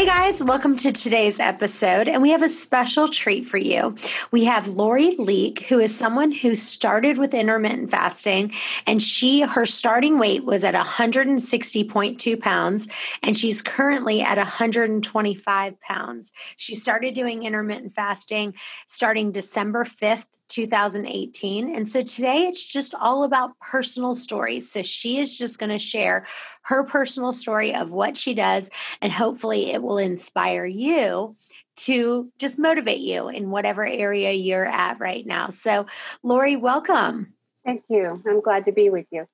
Hey guys, welcome to today's episode. And we have a special treat for you. We have Lori Leek, who is someone who started with intermittent fasting, and she her starting weight was at 160.2 pounds, and she's currently at 125 pounds. She started doing intermittent fasting starting December 5th, 2018. And so today it's just all about personal stories. So she is just going to share her personal story of what she does, and hopefully it will inspire you to just motivate you in whatever area you're at right now. So, Lori, welcome. Thank you. I'm glad to be with you.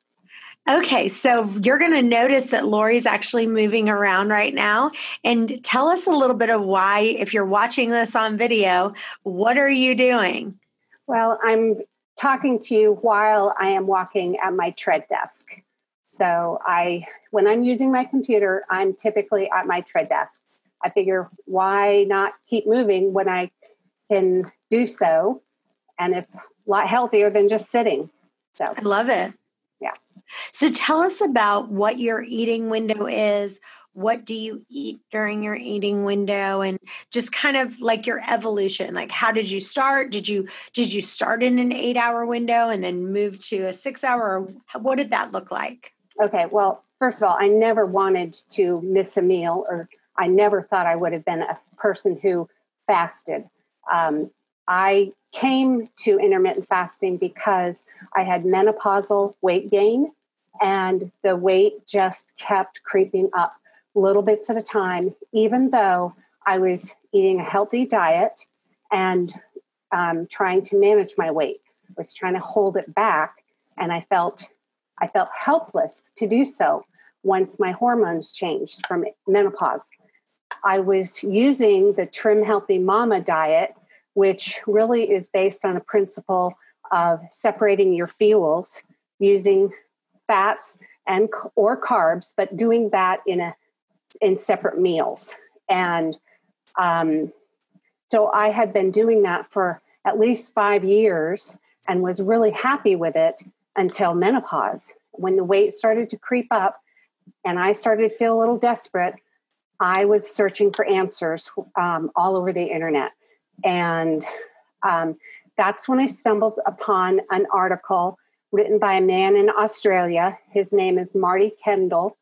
Okay, so you're going to notice that Lori's actually moving around right now. And tell us a little bit of why, if you're watching this on video, what are you doing? Well, I'm talking to you while I am walking at my tread desk. So I when I'm using my computer, I'm typically at my tread desk. I figure why not keep moving when I can do so and it's a lot healthier than just sitting. So I love it. Yeah. So tell us about what your eating window is. What do you eat during your eating window and just kind of like your evolution. Like how did you start? Did you did you start in an 8-hour window and then move to a 6-hour or what did that look like? Okay, well, first of all, I never wanted to miss a meal, or I never thought I would have been a person who fasted. Um, I came to intermittent fasting because I had menopausal weight gain, and the weight just kept creeping up little bits at a time, even though I was eating a healthy diet and um, trying to manage my weight. I was trying to hold it back, and I felt I felt helpless to do so once my hormones changed from menopause. I was using the Trim Healthy Mama diet, which really is based on a principle of separating your fuels using fats and or carbs, but doing that in a in separate meals. And um, so I had been doing that for at least five years and was really happy with it until menopause. When the weight started to creep up and I started to feel a little desperate, I was searching for answers um, all over the internet. And um, that's when I stumbled upon an article written by a man in Australia. His name is Marty Kendall.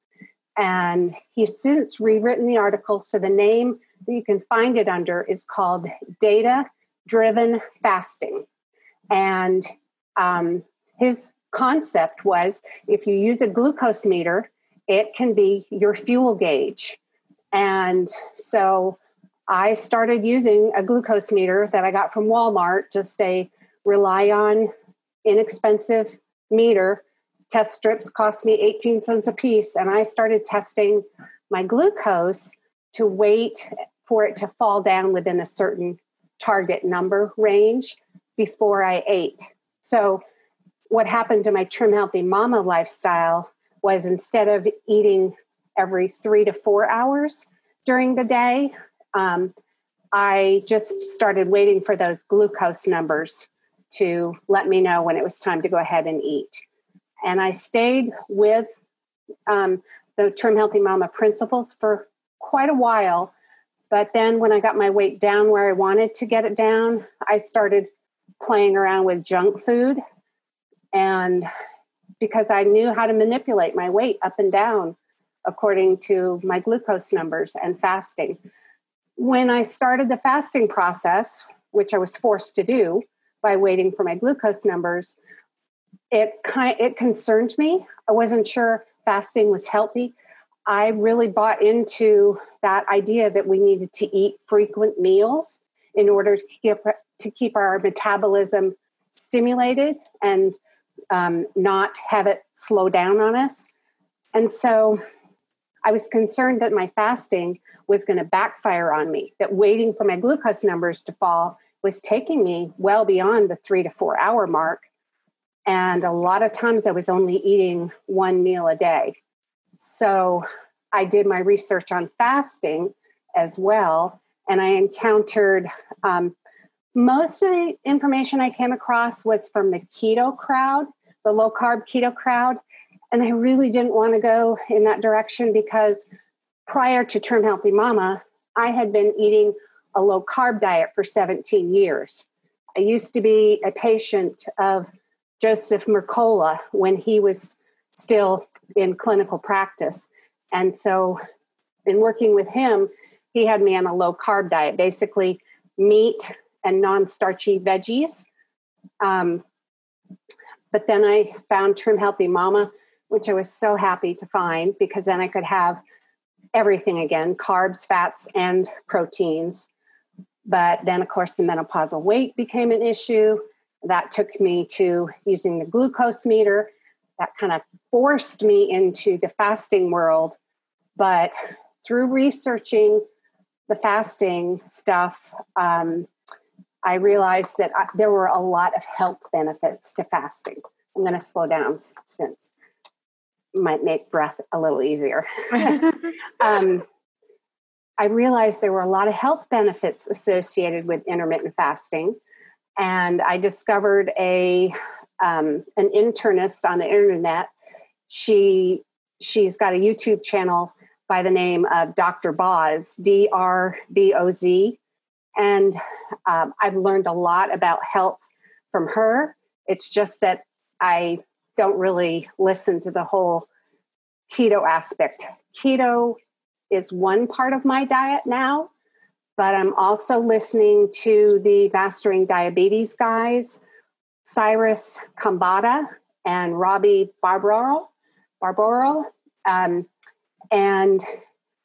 And he's since rewritten the article. So the name that you can find it under is called Data Driven Fasting. And um, his concept was if you use a glucose meter, it can be your fuel gauge. And so I started using a glucose meter that I got from Walmart, just a ReliOn inexpensive meter. Test strips cost me 18 cents a piece. And I started testing my glucose to wait for it to fall down within a certain target number range before I ate. So what happened to my trim healthy mama lifestyle was instead of eating every three to four hours during the day, um, I just started waiting for those glucose numbers to let me know when it was time to go ahead and eat. And I stayed with um, the Trim Healthy Mama principles for quite a while. But then when I got my weight down where I wanted to get it down, I started playing around with junk food and because I knew how to manipulate my weight up and down according to my glucose numbers and fasting. When I started the fasting process, which I was forced to do by waiting for my glucose numbers, it kind it concerned me. I wasn't sure fasting was healthy. I really bought into that idea that we needed to eat frequent meals in order to keep to keep our metabolism stimulated and um, not have it slow down on us. And so I was concerned that my fasting was going to backfire on me, that waiting for my glucose numbers to fall was taking me well beyond the three to four hour mark. And a lot of times I was only eating one meal a day. So I did my research on fasting as well. And I encountered um, most of the information I came across was from the keto crowd, the low carb keto crowd. And I really didn't want to go in that direction because prior to Trim Healthy Mama, I had been eating a low carb diet for 17 years. I used to be a patient of Joseph Mercola when he was still in clinical practice. And so, in working with him, he had me on a low carb diet, basically meat and non starchy veggies. Um, but then I found Trim Healthy Mama, which I was so happy to find because then I could have everything again carbs, fats, and proteins. But then, of course, the menopausal weight became an issue. That took me to using the glucose meter. That kind of forced me into the fasting world. But through researching the fasting stuff, um, I realized that I, there were a lot of health benefits to fasting. I'm going to slow down since might make breath a little easier. um, I realized there were a lot of health benefits associated with intermittent fasting, and I discovered a um, an internist on the internet. She she's got a YouTube channel by the name of Dr. Boz, D R B O Z, and um, I've learned a lot about health from her. It's just that I don't really listen to the whole keto aspect. Keto is one part of my diet now, but I'm also listening to the Mastering Diabetes guys, Cyrus Khambatta and Robbie Barbaro. Barbaro. Um, and,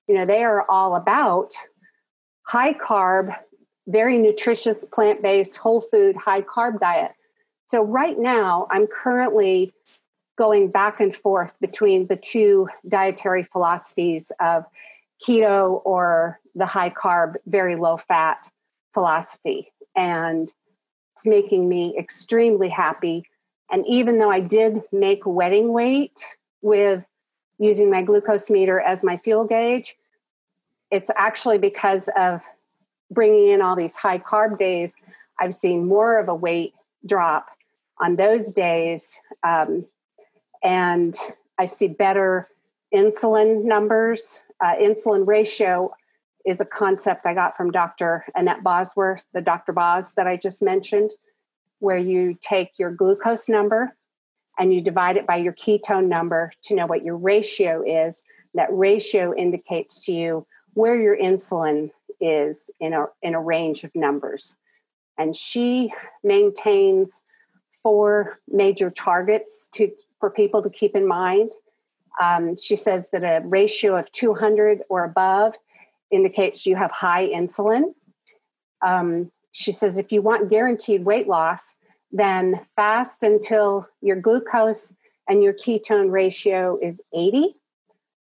you know, they are all about high carb, very nutritious, plant based, whole food, high carb diet. So, right now, I'm currently going back and forth between the two dietary philosophies of keto or the high carb, very low fat philosophy. And it's making me extremely happy. And even though I did make wedding weight with using my glucose meter as my fuel gauge, it's actually because of bringing in all these high carb days, I've seen more of a weight drop on those days um, and I see better insulin numbers. Uh, insulin ratio is a concept I got from Dr. Annette Bosworth, the Dr. Boz that I just mentioned, where you take your glucose number and you divide it by your ketone number to know what your ratio is. That ratio indicates to you where your insulin is in a, in a range of numbers. And she maintains four major targets to for people to keep in mind. Um, she says that a ratio of 200 or above indicates you have high insulin. Um, she says if you want guaranteed weight loss, then fast until your glucose and your ketone ratio is 80,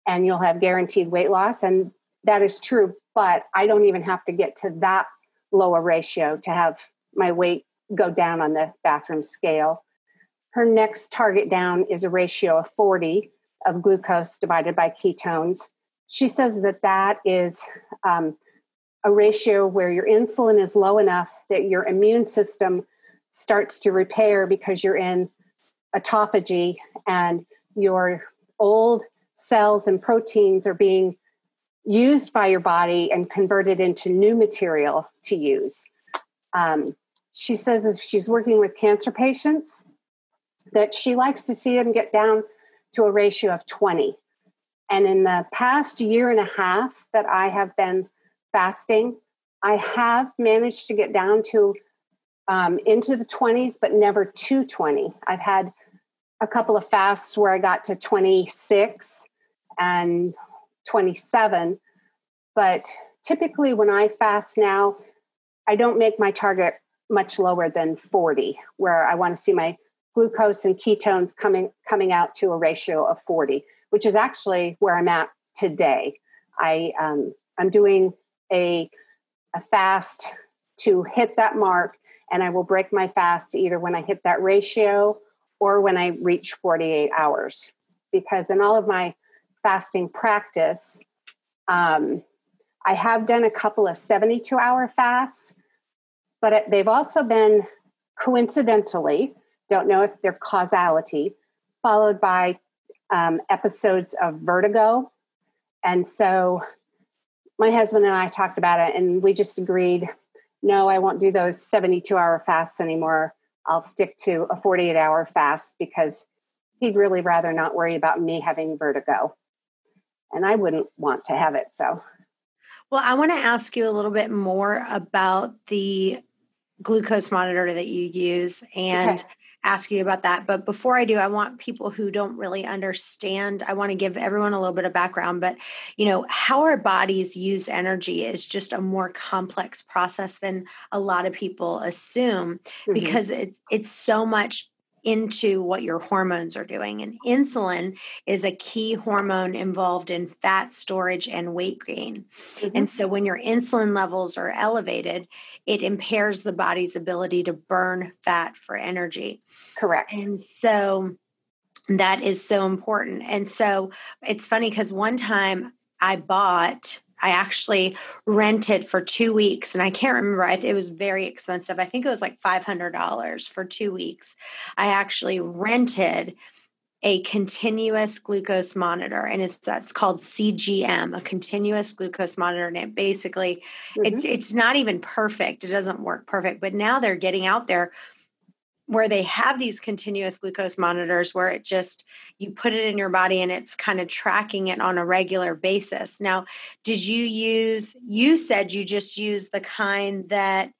and you'll have guaranteed weight loss. And that is true, but I don't even have to get to that lower ratio to have my weight go down on the bathroom scale. Her next target down is a ratio of 40 of glucose divided by ketones. She says that that is um, a ratio where your insulin is low enough that your immune system starts to repair because you're in autophagy and your old cells and proteins are being used by your body and converted into new material to use. Um, she says if she's working with cancer patients, that she likes to see them get down to a ratio of 20. And in the past year and a half that I have been fasting, I have managed to get down to um, into the 20s, but never to 20. I've had a couple of fasts where I got to 26 and 27. But typically, when I fast now, I don't make my target much lower than 40, where I want to see my glucose and ketones coming coming out to a ratio of 40 which is actually where i'm at today i um, i'm doing a a fast to hit that mark and i will break my fast either when i hit that ratio or when I reach 48 hours. Because in all of my fasting practice, um, I have done a couple of 72 hour fasts, but they've also been coincidentally, don't know if they're causality, followed by um, episodes of vertigo. And so my husband and I talked about it and we just agreed no, I won't do those 72 hour fasts anymore. I'll stick to a 48 hour fast because he'd really rather not worry about me having vertigo. And I wouldn't want to have it. So, well, I want to ask you a little bit more about the glucose monitor that you use and okay ask you about that. But before I do, I want people who don't really understand, I want to give everyone a little bit of background. But, you know, how our bodies use energy is just a more complex process than a lot of people assume mm-hmm. because it, it's so much into what your hormones are doing. And insulin is a key hormone involved in fat storage and weight gain. Mm-hmm. And so when your insulin levels are elevated, it impairs the body's ability to burn fat for energy. Correct. And so that is so important. And so it's funny because one time I bought I actually rented for two weeks, and I can't remember. It was very expensive. I think it was like five hundred dollars for two weeks. I actually rented a continuous glucose monitor, and it's it's called CGM, a continuous glucose monitor. And it basically, mm-hmm. it, it's not even perfect. It doesn't work perfect, but now they're getting out there where they have these continuous glucose monitors where it just you put it in your body and it's kind of tracking it on a regular basis. Now did you use you said you just used the kind that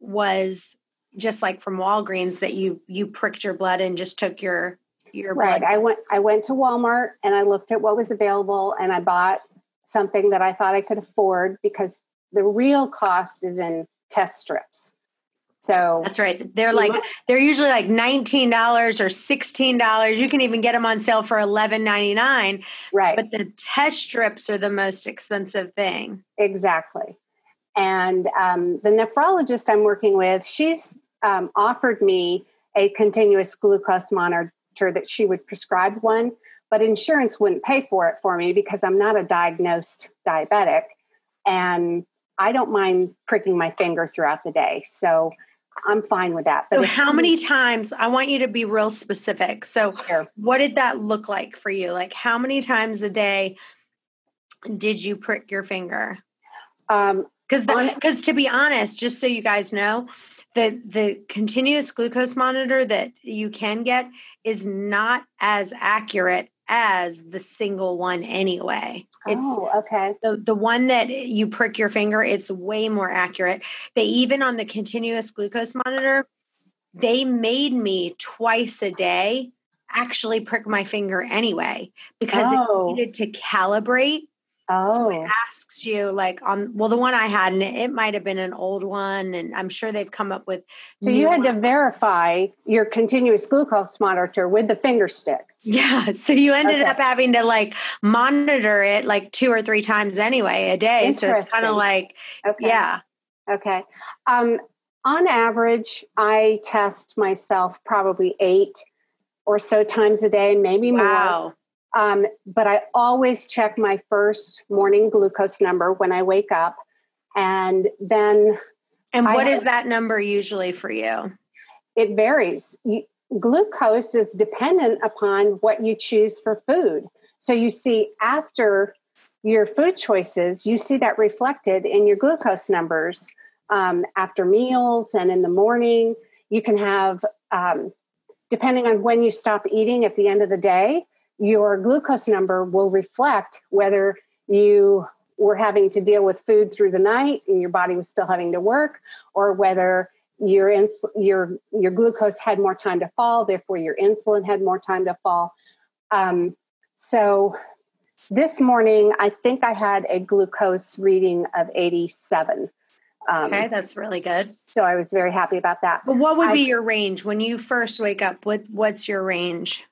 was just like from walgreens that you you pricked your blood and just took your your right. blood. i went i went to walmart and i looked at what was available and i bought something that i thought i could afford because the real cost is in test strips so that's right. They're like they're usually like nineteen dollars or sixteen dollars. You can even get them on sale for eleven ninety nine. Right. But the test strips are the most expensive thing. Exactly. And um, the nephrologist I'm working with, she's um, offered me a continuous glucose monitor that she would prescribe one, but insurance wouldn't pay for it for me because I'm not a diagnosed diabetic, and I don't mind pricking my finger throughout the day. So I'm fine with that. But so how many times? I want you to be real specific. So, sure. what did that look like for you? Like, how many times a day did you prick your finger? Um, because because to be honest, just so you guys know, the the continuous glucose monitor that you can get is not as accurate as the single one anyway. It's oh, okay. The the one that you prick your finger, it's way more accurate. They even on the continuous glucose monitor, they made me twice a day actually prick my finger anyway because oh. it needed to calibrate Oh. So it oh. asks you like on well the one I had and it, it might have been an old one and I'm sure they've come up with So you had ones. to verify your continuous glucose monitor with the finger stick. Yeah, so you ended okay. up having to like monitor it like two or three times anyway a day. So it's kind of like okay. yeah. Okay. Um on average I test myself probably 8 or so times a day, maybe wow. more. Um, but I always check my first morning glucose number when I wake up. And then. And what I, is that number usually for you? It varies. You, glucose is dependent upon what you choose for food. So you see, after your food choices, you see that reflected in your glucose numbers um, after meals and in the morning. You can have, um, depending on when you stop eating at the end of the day, your glucose number will reflect whether you were having to deal with food through the night and your body was still having to work or whether your ins- your your glucose had more time to fall therefore your insulin had more time to fall. Um, so this morning i think i had a glucose reading of 87 um, okay that's really good. so i was very happy about that. But what would I, be your range? When you first wake up what what's your range?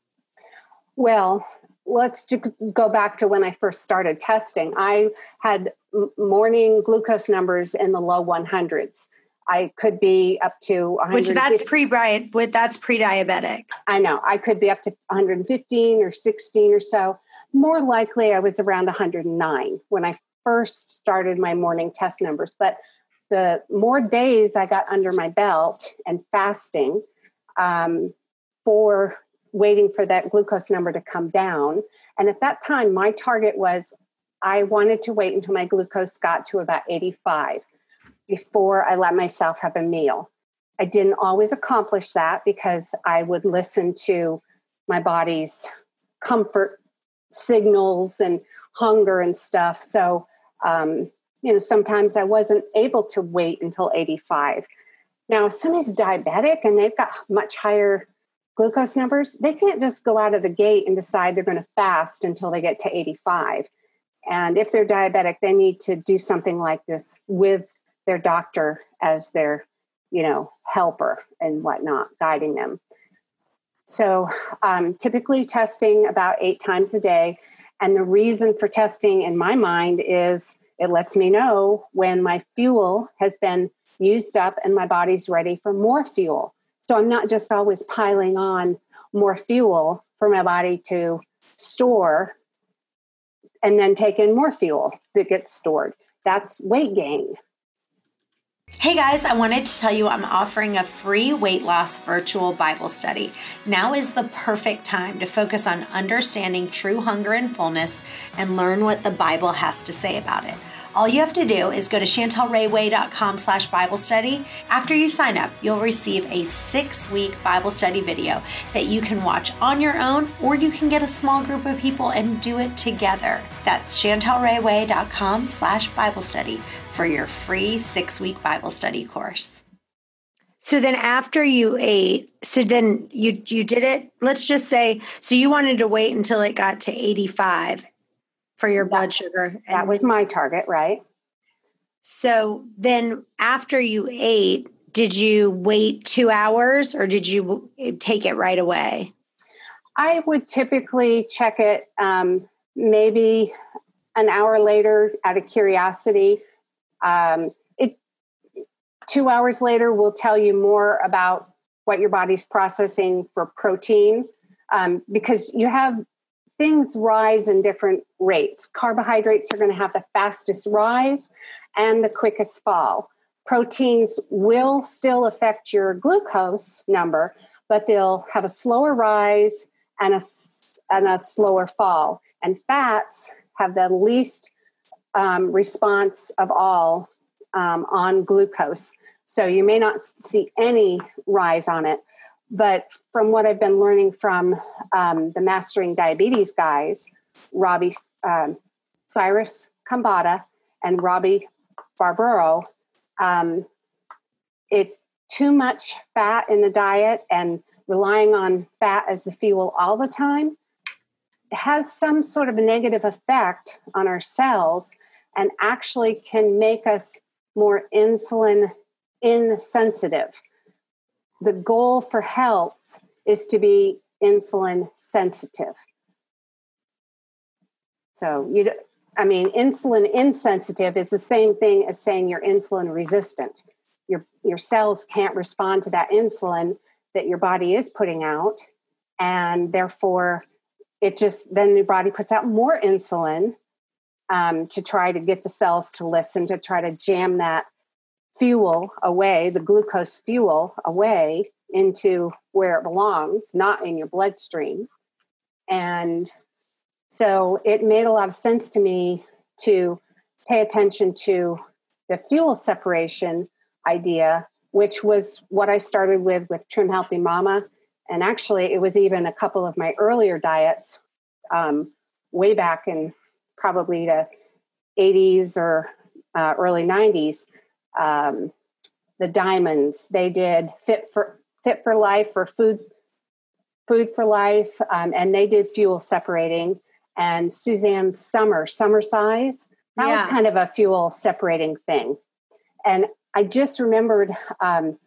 Well, let's just go back to when I first started testing. I had morning glucose numbers in the low 100s. I could be up to which that's pre with that's pre-diabetic. I know I could be up to 115 or 16 or so. More likely, I was around 109 when I first started my morning test numbers. But the more days I got under my belt and fasting um, for waiting for that glucose number to come down, and at that time, my target was I wanted to wait until my glucose got to about 85 before I let myself have a meal. I didn't always accomplish that because I would listen to my body's comfort signals and hunger and stuff. So, um, you know, sometimes I wasn't able to wait until 85. Now, if somebody's diabetic and they've got much higher glucose numbers, they can't just go out of the gate and decide they're going to fast until they get to 85. And if they're diabetic, they need to do something like this with their doctor as their, you know, helper and whatnot, guiding them. So, um, typically testing about eight times a day. And the reason for testing in my mind is it lets me know when my fuel has been used up and my body's ready for more fuel. So I'm not just always piling on more fuel for my body to store and then take in more fuel that gets stored. That's weight gain. Hey guys, I wanted to tell you I'm offering a free weight loss virtual Bible study. Now is the perfect time to focus on understanding true hunger and fullness and learn what the Bible has to say about it. All you have to do is go to chantelrayway.com slash Bible study. After you sign up, you'll receive a six week Bible study video that you can watch on your own or you can get a small group of people and do it together. That's chantelrayway.com slash Bible study for your free six week Bible study course. So then after you ate, so then you you did it, let's just say so you wanted to wait until it got to 85 for your blood sugar. That was my target, right? So then after you ate, did you wait two hours or did you take it right away? I would typically check it um, maybe an hour later out of curiosity. Um, it two hours later will tell you more about what your body's processing for protein um, because you have things rise in different rates. Carbohydrates are going to have the fastest rise and the quickest fall. Proteins will still affect your glucose number, but they'll have a slower rise and a, and a slower fall. And fats have the least um, response of all um, on glucose. So you may not see any rise on it, but from what I've been learning from um, the Mastering Diabetes guys, Robbie um, Cyrus Khambatta and Robbie Barbaro, um, it too much fat in the diet and relying on fat as the fuel all the time has some sort of a negative effect on our cells and actually can make us more insulin insensitive the goal for health is to be insulin sensitive. So you, I mean, insulin insensitive is the same thing as saying you're insulin resistant. Your your cells can't respond to that insulin that your body is putting out, and therefore, it just then your body puts out more insulin um, to try to get the cells to listen to try to jam that fuel away, the glucose fuel away into where it belongs, not in your bloodstream. And so it made a lot of sense to me to pay attention to the fuel separation idea, which was what I started with with Trim Healthy Mama. And actually, it was even a couple of my earlier diets um, way back in probably the 80s or uh, early 90s um, the Diamonds. They did Fit for Fit for Life or Food Food for Life, um, and they did fuel separating. And Suzanne Somers, Summer Size, that yeah. was kind of a fuel separating thing. And I just remembered um,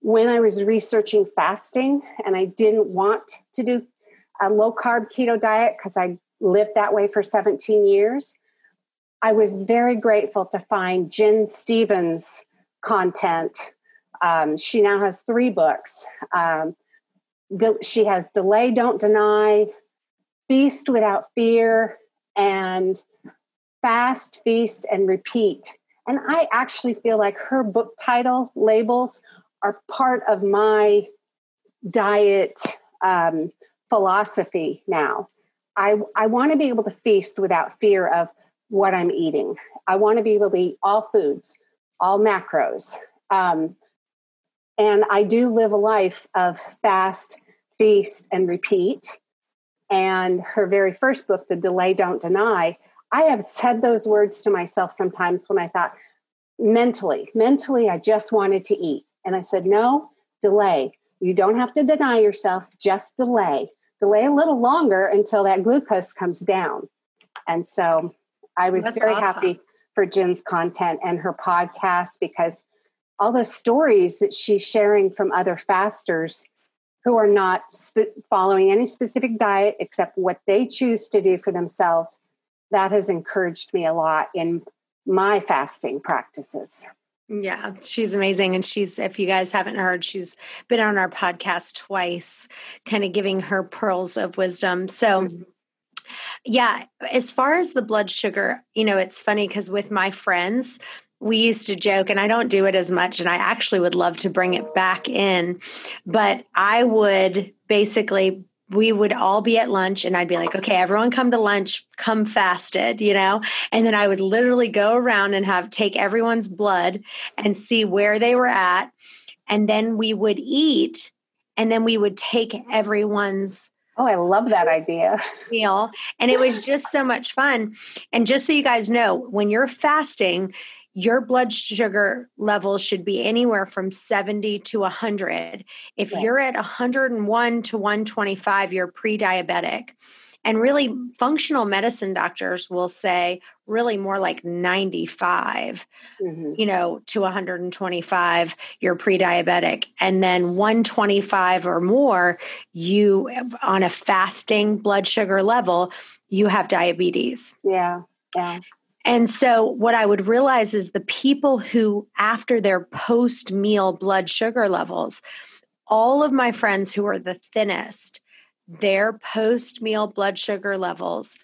when I was researching fasting, and I didn't want to do a low carb keto diet because I lived that way for 17 years. I was very grateful to find Gin Stephens' content Um, she now has three books. Um, de- she has Delay, Don't Deny, Feast Without Fear, and Fast, Feast, and Repeat. And I actually feel like her book title labels are part of my diet um, philosophy now. I, I want to be able to feast without fear of what I'm eating. I want to be able to eat all foods, all macros. Um, and I do live a life of fast, feast, and repeat. And her very first book, The Delay, Don't Deny, I have said those words to myself sometimes when I thought mentally, mentally, I just wanted to eat. And I said, no, delay. You don't have to deny yourself, just delay. Delay a little longer until that glucose comes down. And so I was That's very awesome. happy for Gin's content and her podcast because all the stories that she's sharing from other fasters who are not sp- following any specific diet except what they choose to do for themselves, that has encouraged me a lot in my fasting practices. Yeah, she's amazing. And she's, if you guys haven't heard, she's been on our podcast twice, kind of giving her pearls of wisdom. So, Mhm. Yeah, as far as the blood sugar, you know, it's funny because with my friends, we used to joke, and I don't do it as much, and I actually would love to bring it back in. But I would basically we would all be at lunch and I'd be like, okay, everyone come to lunch, come fasted, you know? And then I would literally go around and have take everyone's blood and see where they were at. And then we would eat and then we would take everyone's Oh, I love that idea. meal. And it was just so much fun. And just so you guys know, when you're fasting, your blood sugar levels should be anywhere from 70 to 100. If Right. you're at 101 to 125, you're pre diabetic. And really, functional medicine doctors will say really more like 95 Mhm. you know, to 125, you're pre diabetic. And then 125 or more, you, on a fasting blood sugar level, you have diabetes. Yeah, yeah. And so, what I would realize is the people who, after their post meal blood sugar levels, all of my friends who are the thinnest, their post meal blood sugar levels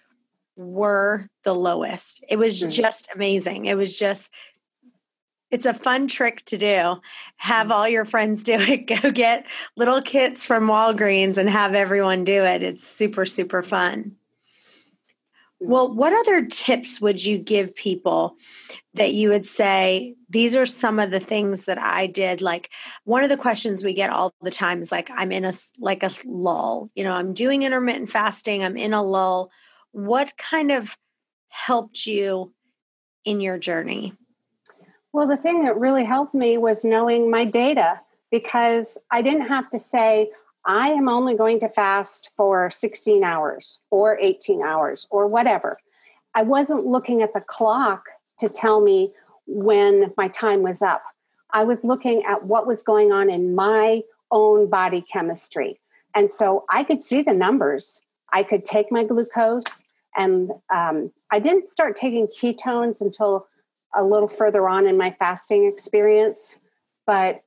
were the lowest. It was Mhm. just amazing. It was just, it's a fun trick to do. Have all your friends do it. Go get little kits from Walgreens and have everyone do it. It's super, super fun. Well, what other tips would you give people that you would say these are some of the things that I did? Like one of the questions we get all the time is like I'm in a like a lull. You know, I'm doing intermittent fasting. I'm in a lull. What kind of helped you in your journey? Well, the thing that really helped me was knowing my data because I didn't have to say, I am only going to fast for 16 hours or 18 hours or whatever. I wasn't looking at the clock to tell me when my time was up. I was looking at what was going on in my own body chemistry. And so I could see the numbers. I could take my glucose, and um, I didn't start taking ketones until a little further on in my fasting experience, but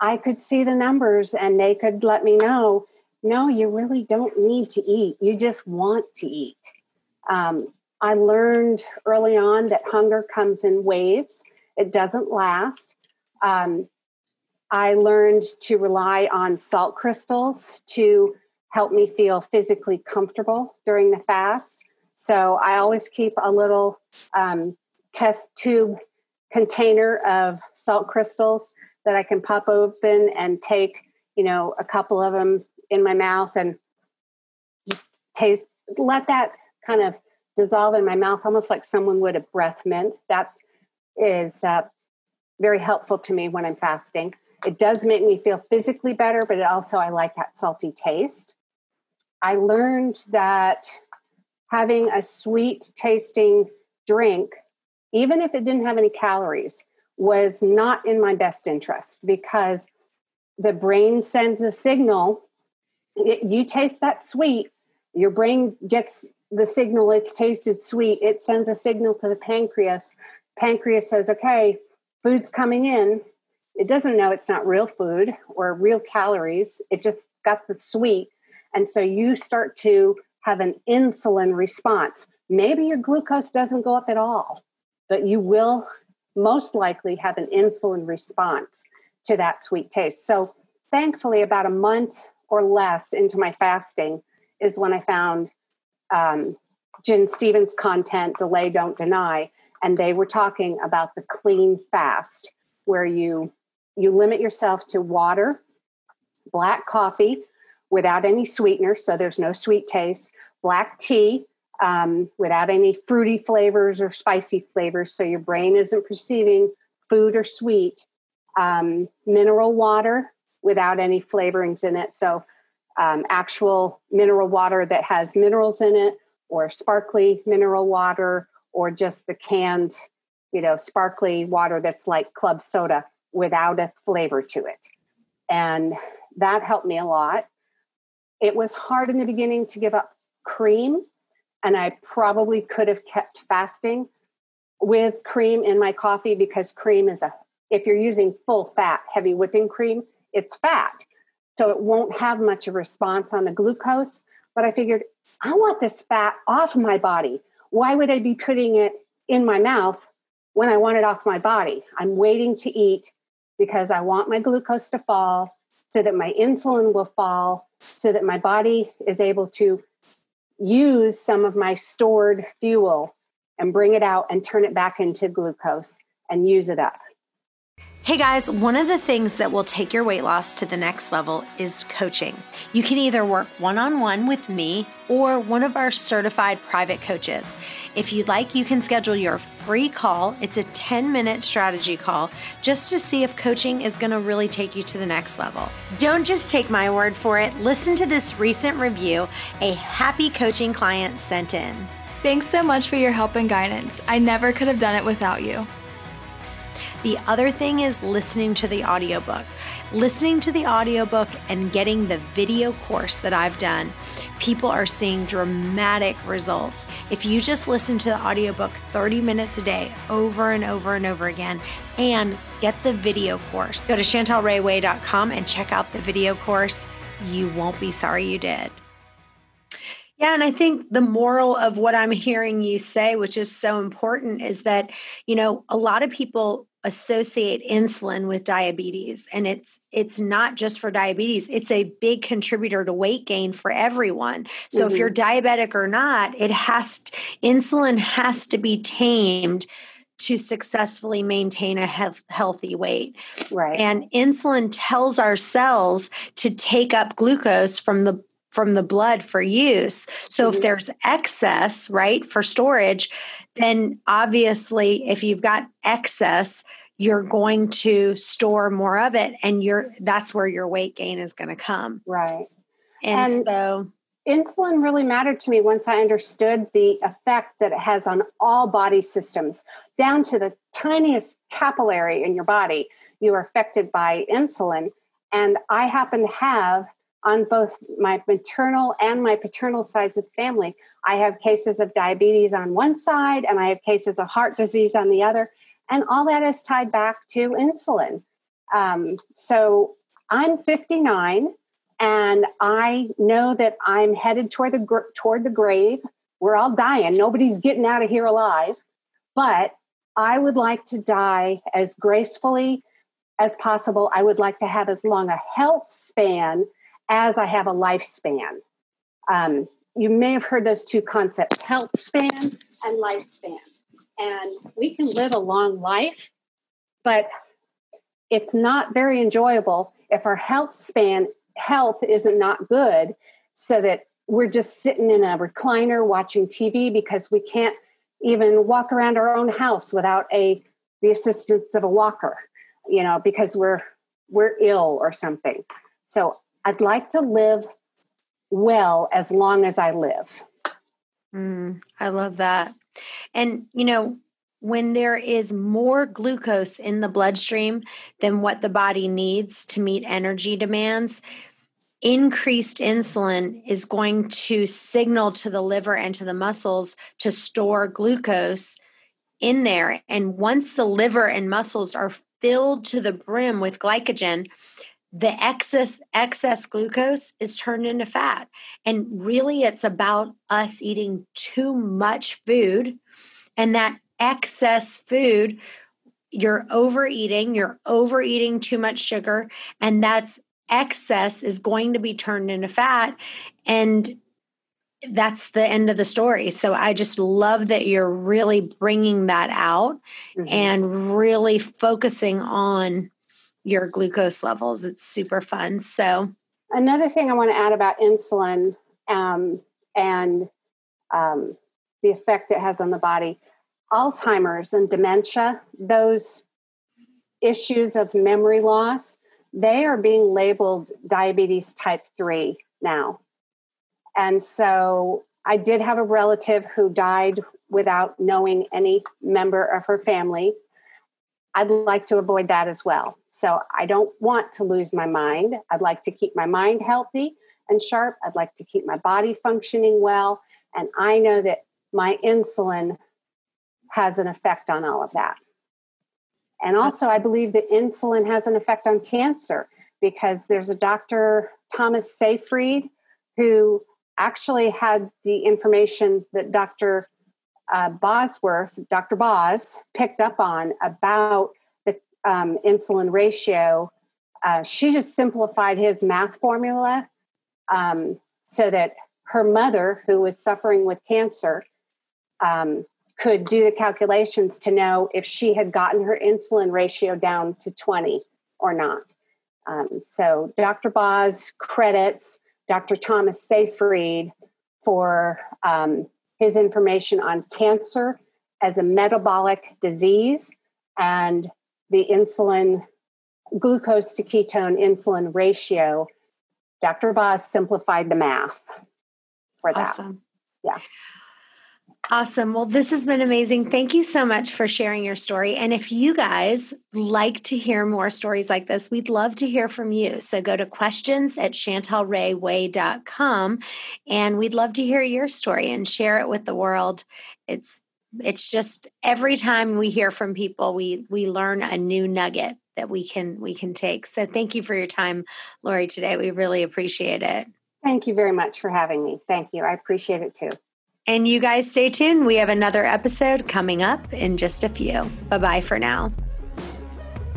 I could see the numbers and they could let me know no, you really don't need to eat. You just want to eat. Um, I learned early on that hunger comes in waves, it doesn't last. Um, I learned to rely on salt crystals to help me feel physically comfortable during the fast. So I always keep a little um, test tube container of salt crystals that I can pop open and take, you know, a couple of them in my mouth and just taste, let that kind of dissolve in my mouth, almost like someone would a breath mint. That is uh, very helpful to me when I'm fasting. It does make me feel physically better, but it also, I like that salty taste. I learned that having a sweet tasting drink, even if it didn't have any calories, was not in my best interest because the brain sends a signal. It, you taste that sweet, your brain gets the signal it's tasted sweet. It sends a signal to the pancreas. Pancreas says, okay, food's coming in. it doesn't know it's not real food or real calories. It just got the sweet. And so you start to have an insulin response. Maybe your glucose doesn't go up at all, but you will most likely have an insulin response to that sweet taste. So, thankfully, about a month or less into my fasting is when I found um, Gin Stephens' content, Delay, Don't Deny, and they were talking about the clean fast, where you you limit yourself to water, black coffee without any sweetener, so there's no sweet taste, black tea um, without any fruity flavors or spicy flavors, so your brain isn't perceiving food or sweet, um, mineral water without any flavorings in it, so um, actual mineral water that has minerals in it, or sparkly mineral water, or just the canned, you know, sparkly water that's like club soda without a flavor to it. And that helped me a lot. It was hard in the beginning to give up cream, and I probably could have kept fasting with cream in my coffee because cream is a, if you're using full fat, heavy whipping cream, it's fat. So it won't have much of a response on the glucose. But I figured, I want this fat off my body. Why would I be putting it in my mouth when I want it off my body? I'm waiting to eat because I want my glucose to fall so that my insulin will fall, so that my body is able to use some of my stored fuel and bring it out and turn it back into glucose and use it up. Hey guys, one of the things that will take your weight loss to the next level is coaching. You can either work one on one with me or one of our certified private coaches. If you'd like, you can schedule your free call. It's a 10 minute strategy call just to see if coaching is going to really take you to the next level. Don't just take my word for it. Listen to this recent review a happy coaching client sent in. Thanks so much for your help and guidance. I never could have done it without you. The other thing is listening to the audiobook. Listening to the audiobook and getting the video course that I've done, people are seeing dramatic results. If you just listen to the audiobook 30 minutes a day over and over and over again and get the video course, go to chantelrayway.com and check out the video course. You won't be sorry you did. Yeah, and I think the moral of what I'm hearing you say, which is so important, is that, you know, a lot of people associate insulin with diabetes and it's it's not just for diabetes it's a big contributor to weight gain for everyone so mm-hmm. if you're diabetic or not it has to, insulin has to be tamed to successfully maintain a he- healthy weight right and insulin tells our cells to take up glucose from the from the blood for use. So mm-hmm. if there's excess, right, for storage, then obviously if you've got excess, you're going to store more of it and you're that's where your weight gain is going to come. Right. And, and so insulin really mattered to me once I understood the effect that it has on all body systems, down to the tiniest capillary in your body. You are affected by insulin. And I happen to have on both my maternal and my paternal sides of family. I have cases of diabetes on one side, and I have cases of heart disease on the other. And all that is tied back to insulin. Um, so I'm 59, and I know that I'm headed toward the toward the grave. We're all dying. Nobody's getting out of here alive. But I would like to die as gracefully as possible. I would like to have as long a health span as I have a lifespan. Um, you may have heard those two concepts health span and lifespan. And we can live a long life, but it's not very enjoyable if our health span health isn't not good so that we're just sitting in a recliner watching TV because we can't even walk around our own house without a the assistance of a walker, you know, because we're we're ill or something. So I'd like to live well as long as I live. Mm, I love that. And, you know, when there is more glucose in the bloodstream than what the body needs to meet energy demands, increased insulin is going to signal to the liver and to the muscles to store glucose in there. And once the liver and muscles are filled to the brim with glycogen, the excess excess glucose is turned into fat. And really it's about us eating too much food and that excess food you're overeating, you're overeating too much sugar and that's excess is going to be turned into fat and that's the end of the story. So I just love that you're really bringing that out mm-hmm. and really focusing on your glucose levels. It's super fun. So, another thing I want to add about insulin um, and um, the effect it has on the body Alzheimer's and dementia, those issues of memory loss, they are being labeled diabetes type 3 now. And so I did have a relative who died without knowing any member of her family. I'd like to avoid that as well. So I don't want to lose my mind. I'd like to keep my mind healthy and sharp. I'd like to keep my body functioning well. And I know that my insulin has an effect on all of that. And also, I believe that insulin has an effect on cancer because there's a Dr. Thomas Seyfried who actually had the information that Dr. Uh, Bosworth, Dr. Boz, picked up on about um, insulin ratio. Uh, she just simplified his math formula um, so that her mother, who was suffering with cancer, um, could do the calculations to know if she had gotten her insulin ratio down to 20 or not. Um, so Dr. Boz credits Dr. Thomas Seyfried for um, his information on cancer as a metabolic disease and the insulin glucose to ketone insulin ratio. Dr. Boz simplified the math for that. Awesome. Yeah. Awesome. Well, this has been amazing. Thank you so much for sharing your story. And if you guys like to hear more stories like this, we'd love to hear from you. So go to questions at chantelrayway.com and we'd love to hear your story and share it with the world. It's it's just every time we hear from people, we we learn a new nugget that we can we can take. So thank you for your time, Lori, today. We really appreciate it. Thank you very much for having me. Thank you. I appreciate it too. And you guys stay tuned. We have another episode coming up in just a few. Bye bye for now.